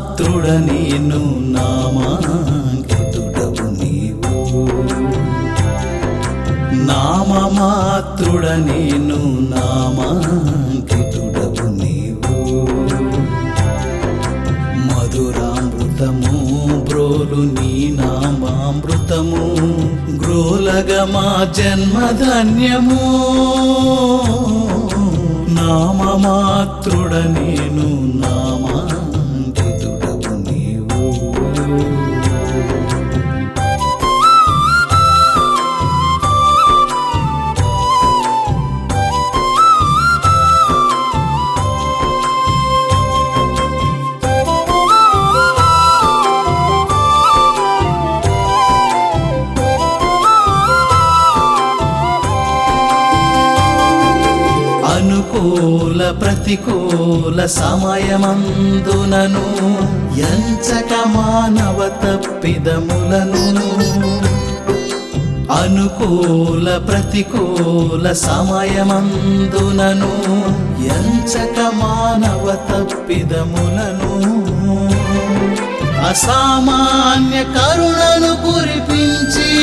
నేను నామాంకితుడవు నీవు. నామమాత్రుడ నేను నామాంకితుడవు నీవు. మధురామృతము బ్రోలు నీ నామామృతము గ్రోలగమా జన్మధన్యము. నామమాత్రుడ నేను నామా అనుకూల ప్రతికూల సమయమందునను. ఎంచక మానవ తప్పిదములను. అనుకూల ప్రతికూల సమయమందునను. ఎంచక మానవ తప్పిదములను. అసామాన్య కరుణను కురిపించి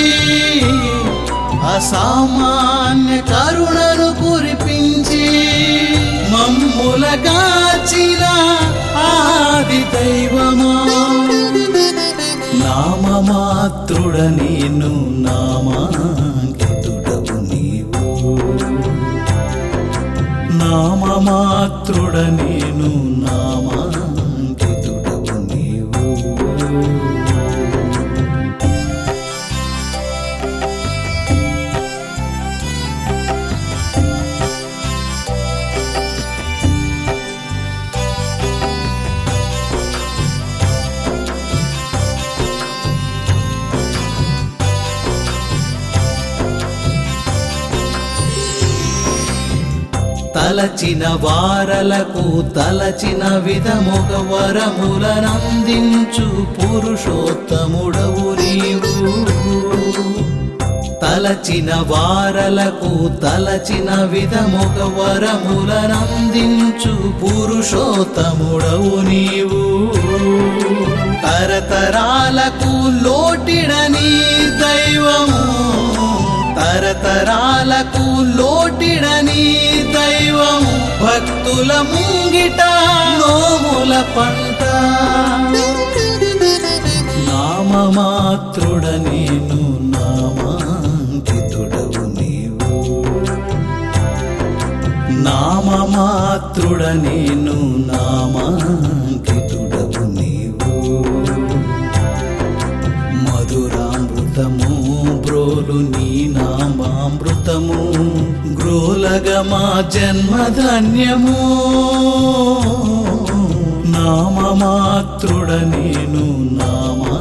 అసామాన్య మమ్ముల ఆది దైవమా? నామమాత్రుడ నేను నా తలచిన వారలకు తలచిన విధముగ వరములనందించు పురుషోత్తముడవు నీవు. తలచిన వారలకు తలచిన విధముగ వరములనందించు పురుషోత్తముడవు నీవు. తరతరాలకు లోటిడని దైవము తరతరాలకు భక్తుల ముంగిట నోముల పంట. నామమాత్రుడ నేను నామాంకితుడవు నీవు. నామమాత్రుడ నేను నామాంకితుడవు నీవు. మధురామృతము బ్రోలు నీ నామామృతము. గ్రోలగ మా జన్మధన్యము. నామమాత్రుడ నేను నామా